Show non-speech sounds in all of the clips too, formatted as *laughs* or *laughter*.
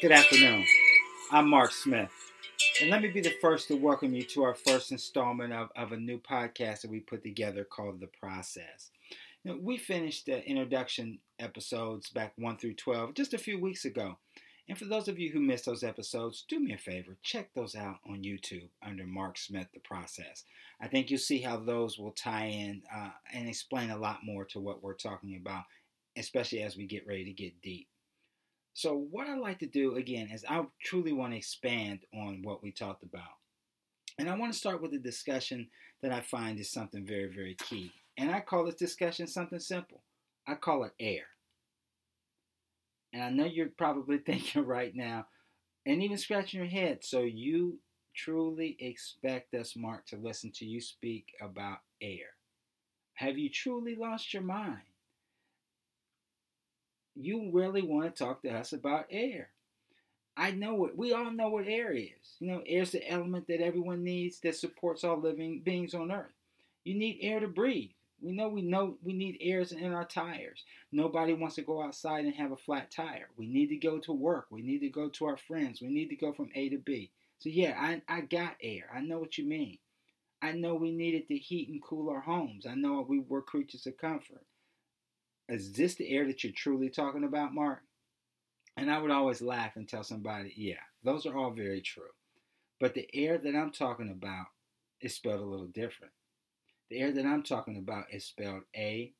Good afternoon. I'm Mark Smith. And let me be the first to welcome you to our first installment of, of a new podcast that we put together called The Process. Now, we finished the introduction episodes back 1 through 12 just a few weeks ago. And for those of you who missed those episodes, do me a favor, check those out on YouTube under Mark Smith The Process. I think you'll see how those will tie in uh, and explain a lot more to what we're talking about, especially as we get ready to get deep. So, what I like to do again is I truly want to expand on what we talked about. And I want to start with a discussion that I find is something very, very key. And I call this discussion something simple I call it air. And I know you're probably *laughs* thinking right now, and even scratching your head. So you truly expect us, Mark, to listen to you speak about air. Have you truly lost your mind? You really want to talk to us about air. I know it. We all know what air is. You know, air is the element that everyone needs that supports all living beings on earth. You need air to breathe. We know we know we need air in our tires. Nobody wants to go outside and have a flat tire. We need to go to work. We need to go to our friends. We need to go from A to B. So yeah, I, I got air. I know what you mean. I know we needed to heat and cool our homes. I know we were creatures of comfort. Is this the air that you're truly talking about, Mark? And I would always laugh and tell somebody, yeah, those are all very true. But the air that I'm talking about is spelled a little different. The air that I'm talking about is spelled A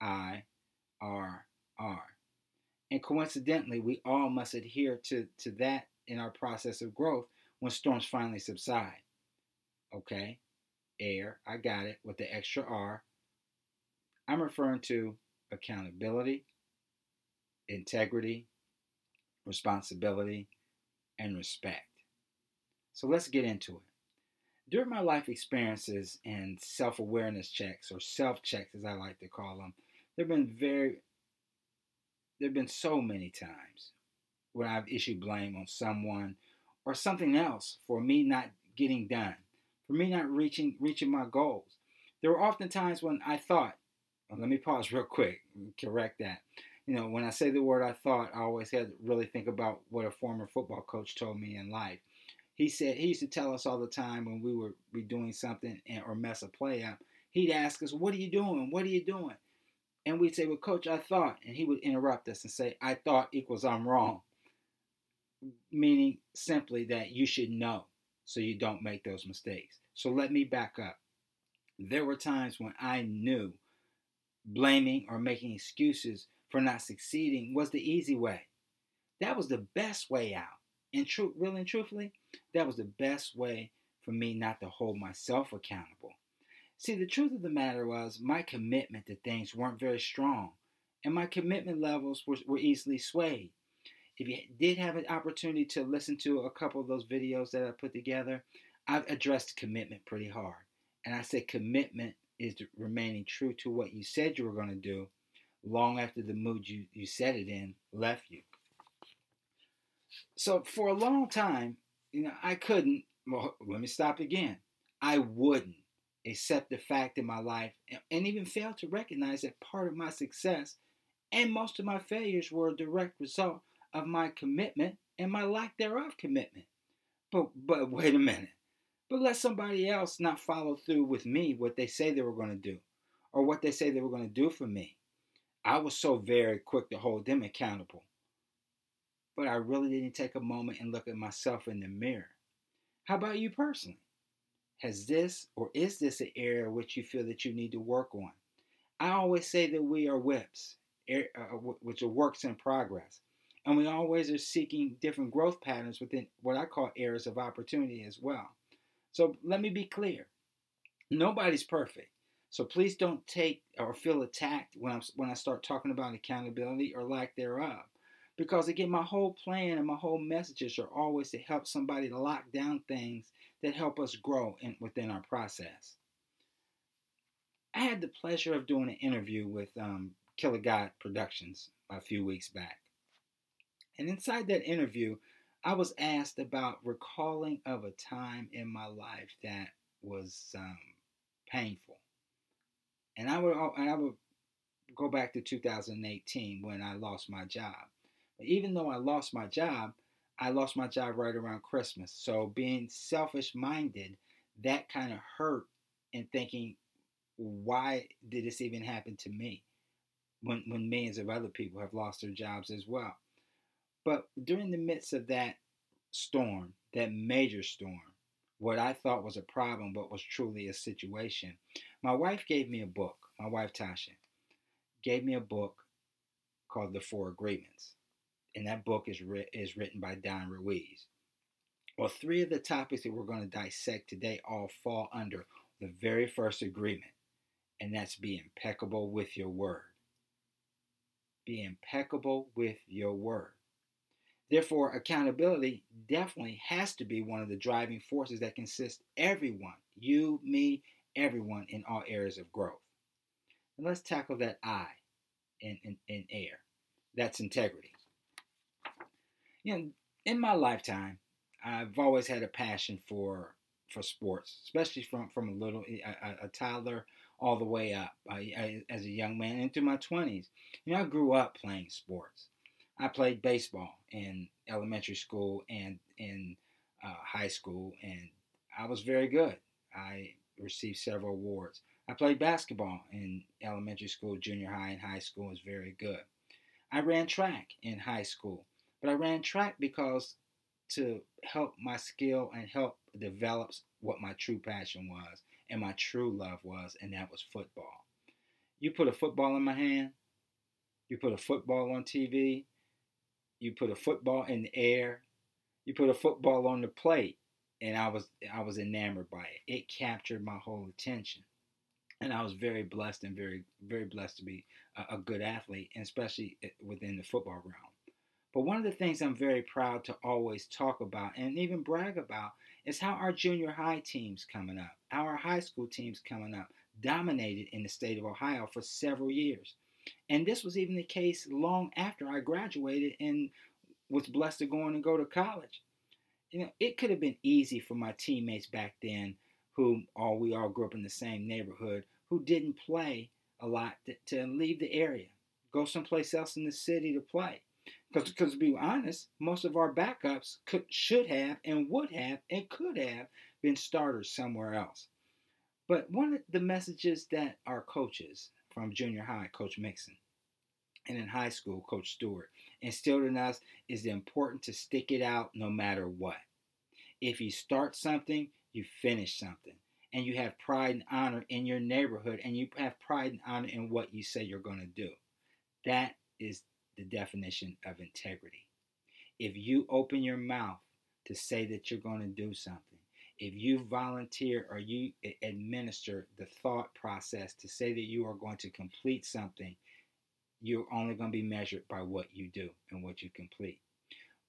I R R. And coincidentally, we all must adhere to, to that in our process of growth when storms finally subside. Okay? Air, I got it with the extra R. I'm referring to accountability, integrity, responsibility, and respect. So let's get into it. During my life experiences and self awareness checks, or self checks as I like to call them, there have been very, there have been so many times when I've issued blame on someone or something else for me not getting done, for me not reaching reaching my goals. There were often times when I thought, let me pause real quick, correct that. You know, when I say the word I thought, I always had to really think about what a former football coach told me in life he said he used to tell us all the time when we would be doing something and, or mess a play up. He'd ask us, "What are you doing? What are you doing?" And we'd say, "Well, coach, I thought," and he would interrupt us and say, "I thought equals I'm wrong," meaning simply that you should know so you don't make those mistakes. So let me back up. There were times when I knew blaming or making excuses for not succeeding was the easy way. That was the best way out. And true, really and truthfully, that was the best way for me not to hold myself accountable. See, the truth of the matter was my commitment to things weren't very strong, and my commitment levels were, were easily swayed. If you did have an opportunity to listen to a couple of those videos that I put together, I've addressed commitment pretty hard. And I said commitment is remaining true to what you said you were going to do long after the mood you, you said it in left you. So for a long time, you know, I couldn't, well, let me stop again. I wouldn't accept the fact in my life and even fail to recognize that part of my success and most of my failures were a direct result of my commitment and my lack thereof commitment. But but wait a minute. But let somebody else not follow through with me what they say they were going to do or what they say they were going to do for me. I was so very quick to hold them accountable but I really didn't take a moment and look at myself in the mirror. How about you personally? Has this or is this an area which you feel that you need to work on? I always say that we are whips, uh, which are works in progress. And we always are seeking different growth patterns within what I call areas of opportunity as well. So let me be clear nobody's perfect. So please don't take or feel attacked when, I'm, when I start talking about accountability or lack thereof. Because again, my whole plan and my whole messages are always to help somebody to lock down things that help us grow in, within our process. I had the pleasure of doing an interview with um, Killer God Productions a few weeks back. And inside that interview, I was asked about recalling of a time in my life that was um, painful. And I would and I would go back to 2018 when I lost my job even though I lost my job, I lost my job right around Christmas. So being selfish minded, that kind of hurt and thinking, why did this even happen to me? When, when millions of other people have lost their jobs as well. But during the midst of that storm, that major storm, what I thought was a problem, but was truly a situation, my wife gave me a book. My wife, Tasha, gave me a book called The Four Agreements. And that book is, ri- is written by Don Ruiz. Well, three of the topics that we're going to dissect today all fall under the very first agreement, and that's be impeccable with your word. Be impeccable with your word. Therefore, accountability definitely has to be one of the driving forces that consists everyone, you, me, everyone in all areas of growth. And let's tackle that I in, in, in air. That's integrity. You know, in my lifetime, I've always had a passion for for sports, especially from from a little a, a toddler all the way up I, I, as a young man into my 20s. You know, I grew up playing sports. I played baseball in elementary school and in uh, high school, and I was very good. I received several awards. I played basketball in elementary school, junior high, and high school. was very good. I ran track in high school, but I ran track because to help my skill and help develop what my true passion was and my true love was, and that was football. You put a football in my hand, you put a football on TV, you put a football in the air, you put a football on the plate, and I was I was enamored by it. It captured my whole attention, and I was very blessed and very very blessed to be a, a good athlete, and especially eh, within the football realm. But one of the things I'm very proud to always talk about and even brag about is how our junior high teams coming up, our high school teams coming up, dominated in the state of Ohio for several years. And this was even the case long after I graduated and was blessed to go on and go to college. You know, it could have been easy for my teammates back then, who all we all grew up in the same neighborhood, who didn't play a lot, to, to leave the area, go someplace else in the city to play. Because, to be honest, most of our backups could, should have, and would have, and could have been starters somewhere else. But one of the messages that our coaches from junior high, Coach Mixon, and in high school, Coach Stewart, instilled in us is the important to stick it out no matter what. If you start something, you finish something. And you have pride and honor in your neighborhood, and you have pride and honor in what you say you're going to do. That is the definition of integrity. If you open your mouth to say that you're going to do something, if you volunteer or you administer the thought process to say that you are going to complete something, you're only going to be measured by what you do and what you complete.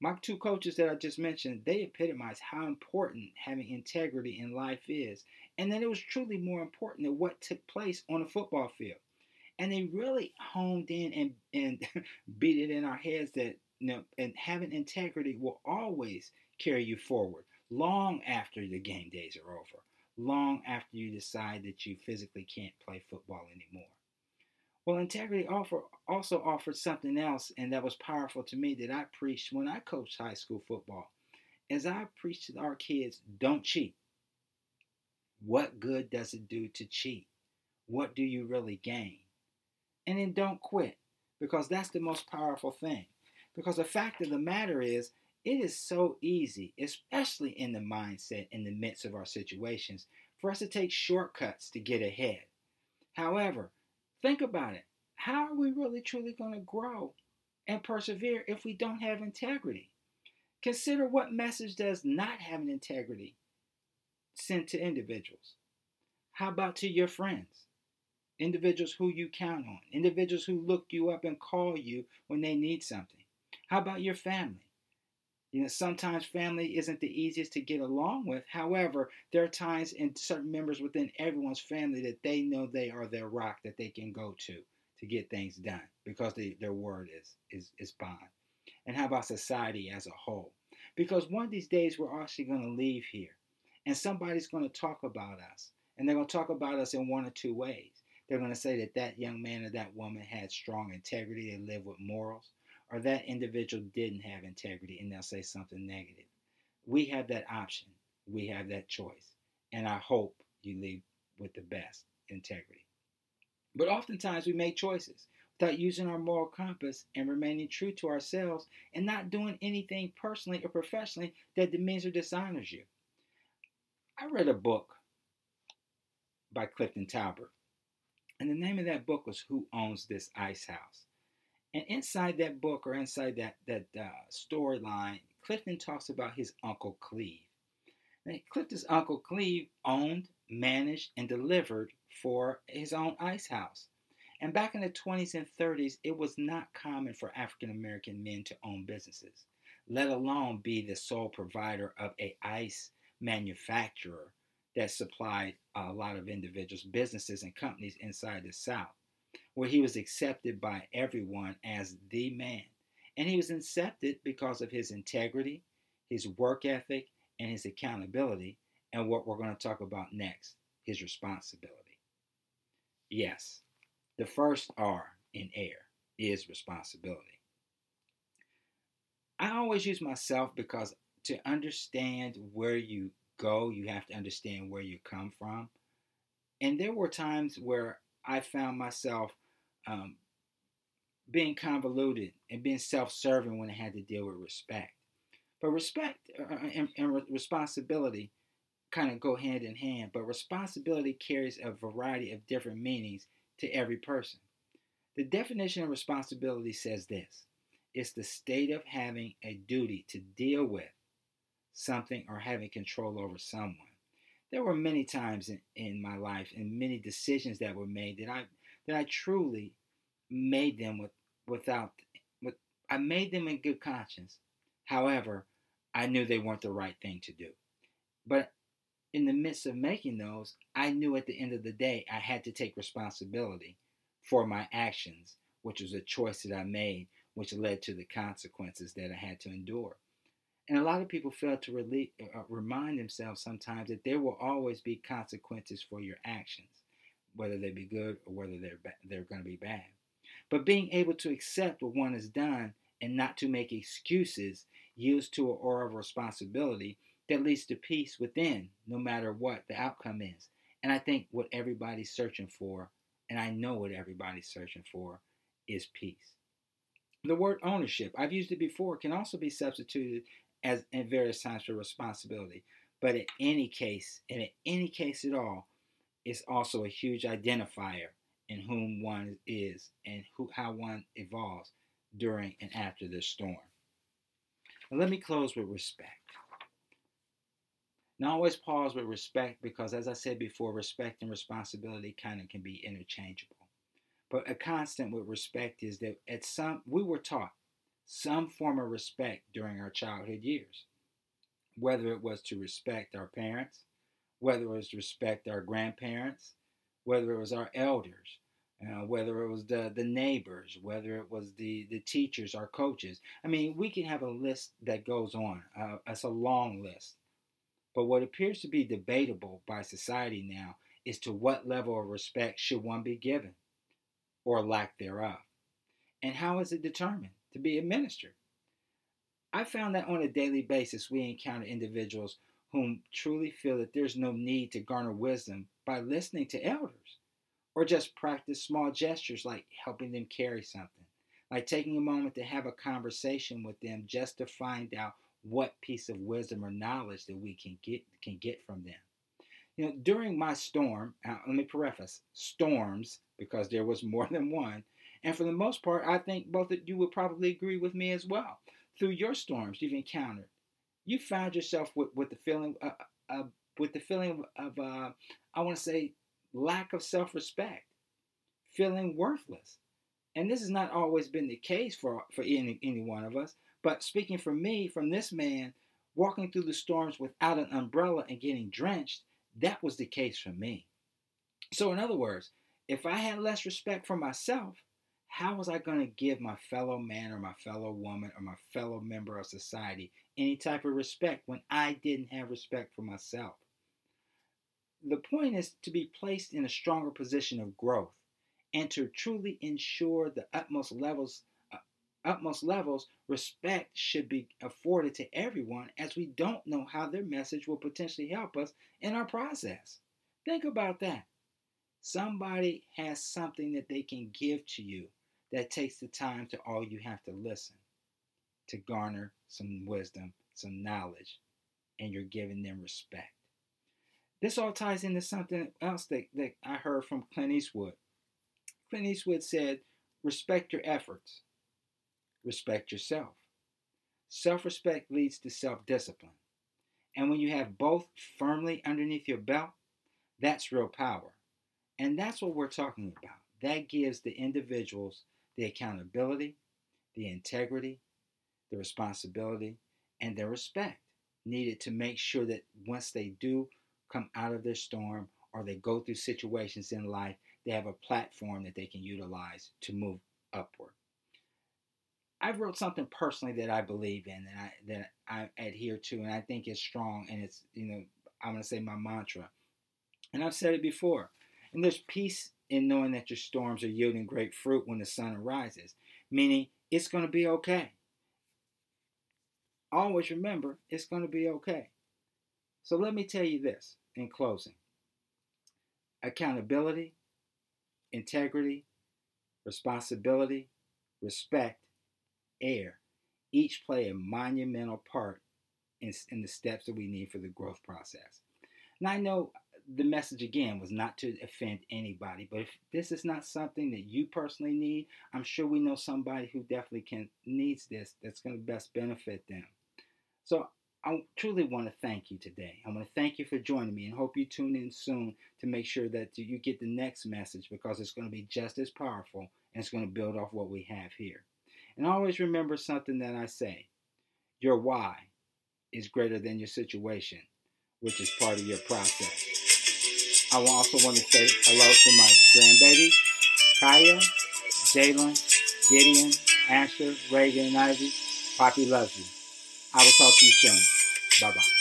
My two coaches that I just mentioned, they epitomize how important having integrity in life is, and that it was truly more important than what took place on a football field and they really honed in and and *laughs* beat it in our heads that you know and having integrity will always carry you forward long after the game days are over long after you decide that you physically can't play football anymore. Well integrity offer, also offered something else and that was powerful to me that i preached when i coached high school football as i preached to our kids don't cheat. What good does it do to cheat? What do you really gain? And then don't quit because that's the most powerful thing. Because the fact of the matter is, it is so easy, especially in the mindset in the midst of our situations, for us to take shortcuts to get ahead. However, think about it. How are we really truly going to grow and persevere if we don't have integrity? Consider what message does not having integrity send to individuals. How about to your friends? individuals who you count on, individuals who look you up and call you when they need something. How about your family? You know, sometimes family isn't the easiest to get along with. However, there are times in certain members within everyone's family that they know they are their rock that they can go to to get things done because they, their word is, is, is bond. And how about society as a whole? Because one of these days we're actually going to leave here and somebody's going to talk about us. And they're going to talk about us in one or two ways. They're going to say that that young man or that woman had strong integrity, they lived with morals, or that individual didn't have integrity and they'll say something negative. We have that option. We have that choice. And I hope you leave with the best integrity. But oftentimes we make choices without using our moral compass and remaining true to ourselves and not doing anything personally or professionally that demeans or dishonors you. I read a book by Clifton Taulbert, and the name of that book was Who Owns This Ice House? And inside that book or inside that, that uh, storyline, Clifton talks about his Uncle Cleve. Now, Clifton's Uncle Cleve owned, managed, and delivered for his own ice house. And back in the 20s and 30s, it was not common for African American men to own businesses, let alone be the sole provider of a ice manufacturer that supplied a lot of individuals, businesses, and companies inside the South, where he was accepted by everyone as the man. And he was accepted because of his integrity, his work ethic, and his accountability, and what we're going to talk about next his responsibility. Yes, the first R in air is responsibility. I always use myself because to understand where you go, you have to understand where you come from. And there were times where I found myself um, being convoluted and being self serving when it had to deal with respect. But respect uh, uh and, and responsibility kind of go hand in hand, but responsibility carries a variety of different meanings to every person. The definition of responsibility says this it's the state of having a duty to deal with something or having control over someone. There were many times in, in my life and many decisions that were made that I that I truly made them with without with I made them in good conscience. However, I knew they weren't the right thing to do. But in the midst of making those, I knew at the end of the day I had to take responsibility for my actions, which was a choice that I made, which led to the consequences that I had to endure. And a lot of people fail to really, uh, remind themselves sometimes that there will always be consequences for your actions, whether they be good or whether they're ba- they're going to be bad. But being able to accept what one has done and not to make excuses yields to an aura of responsibility that leads to peace within, no matter what the outcome is. And I think what everybody's searching for, and I know what everybody's searching for, is peace. The word ownership, I've used it before, can also be substituted as in various times for responsibility. But in any case, and in any case at all, it's also a huge identifier in whom one is and who, how one evolves during and after the storm. Let me close with respect. Now, always pause with respect because, as I said before, respect and responsibility kind of can be interchangeable. But a constant with respect is that at some we were taught some form of respect during our childhood years, whether it was to respect our parents, whether it was respect our grandparents, whether it was our elders, uh, whether it was the, the neighbors, whether it was the, the teachers, our coaches. I mean, we can have a list that goes on. Uh, it's a long list. But what appears to be debatable by society now is to what level of respect should one be given or lack thereof? And how is it determined? to be administered. I found that on a daily basis we encounter individuals whom truly feel that there's no need to garner wisdom by listening to elders or just practice small gestures like helping them carry something, like taking a moment to have a conversation with them just to find out what piece of wisdom or knowledge that we can get can get from them. You know, during my storm, uh, let me preface storms because there was more than one. And for the most part, I think both of you would probably agree with me as well. Through your storms you've encountered, you found yourself with, with the feeling uh, uh, uh with the feeling of uh, I want to say lack of self-respect, feeling worthless. And this has not always been the case for for any, any one of us. But speaking for me, from this man walking through the storms without an umbrella and getting drenched, that was the case for me. So, in other words, if I had less respect for myself, how was I going to give my fellow man or my fellow woman or my fellow member of society any type of respect when I didn't have respect for myself? The point is to be placed in a stronger position of growth and to truly ensure the utmost levels uh, utmost levels, respect should be afforded to everyone as we don't know how their message will potentially help us in our process. Think about that. Somebody has something that they can give to you that takes the time to all you have to listen to garner some wisdom, some knowledge, and you're giving them respect. This all ties into something else that, that I heard from Clint Eastwood. Clint Eastwood said, respect your efforts, respect yourself. Self respect leads to self discipline. And when you have both firmly underneath your belt, that's real power. And that's what we're talking about. That gives the individuals the accountability, the integrity, the responsibility, and the respect needed to make sure that once they do come out of their storm or they go through situations in life, they have a platform that they can utilize to move upward. I wrote something personally that I believe in and I that I adhere to and I think is strong and it's you know I'm gonna say my mantra. And I've said it before. And there's peace in knowing that your storms are yielding great fruit when the sun arises, meaning it's gonna be okay. Always remember it's gonna be okay. So let me tell you this in closing accountability, integrity, responsibility, respect, air, each play a monumental part in, in, the steps that we need for the growth process. And I know the message again was not to offend anybody, but if this is not something that you personally need, I'm sure we know somebody who definitely can needs this that's going to best benefit them. So I truly want to thank you today. I want to thank you for joining me and hope you tune in soon to make sure that you get the next message because it's going to be just as powerful and it's going to build off what we have here. And always remember something that I say your why is greater than your situation, which is part of your process. I also want to say hello to my grandbaby, Kaya, Jalen, Gideon, Asher, Reagan, and Ivy. Poppy loves you. I will talk to you soon. Bye bye.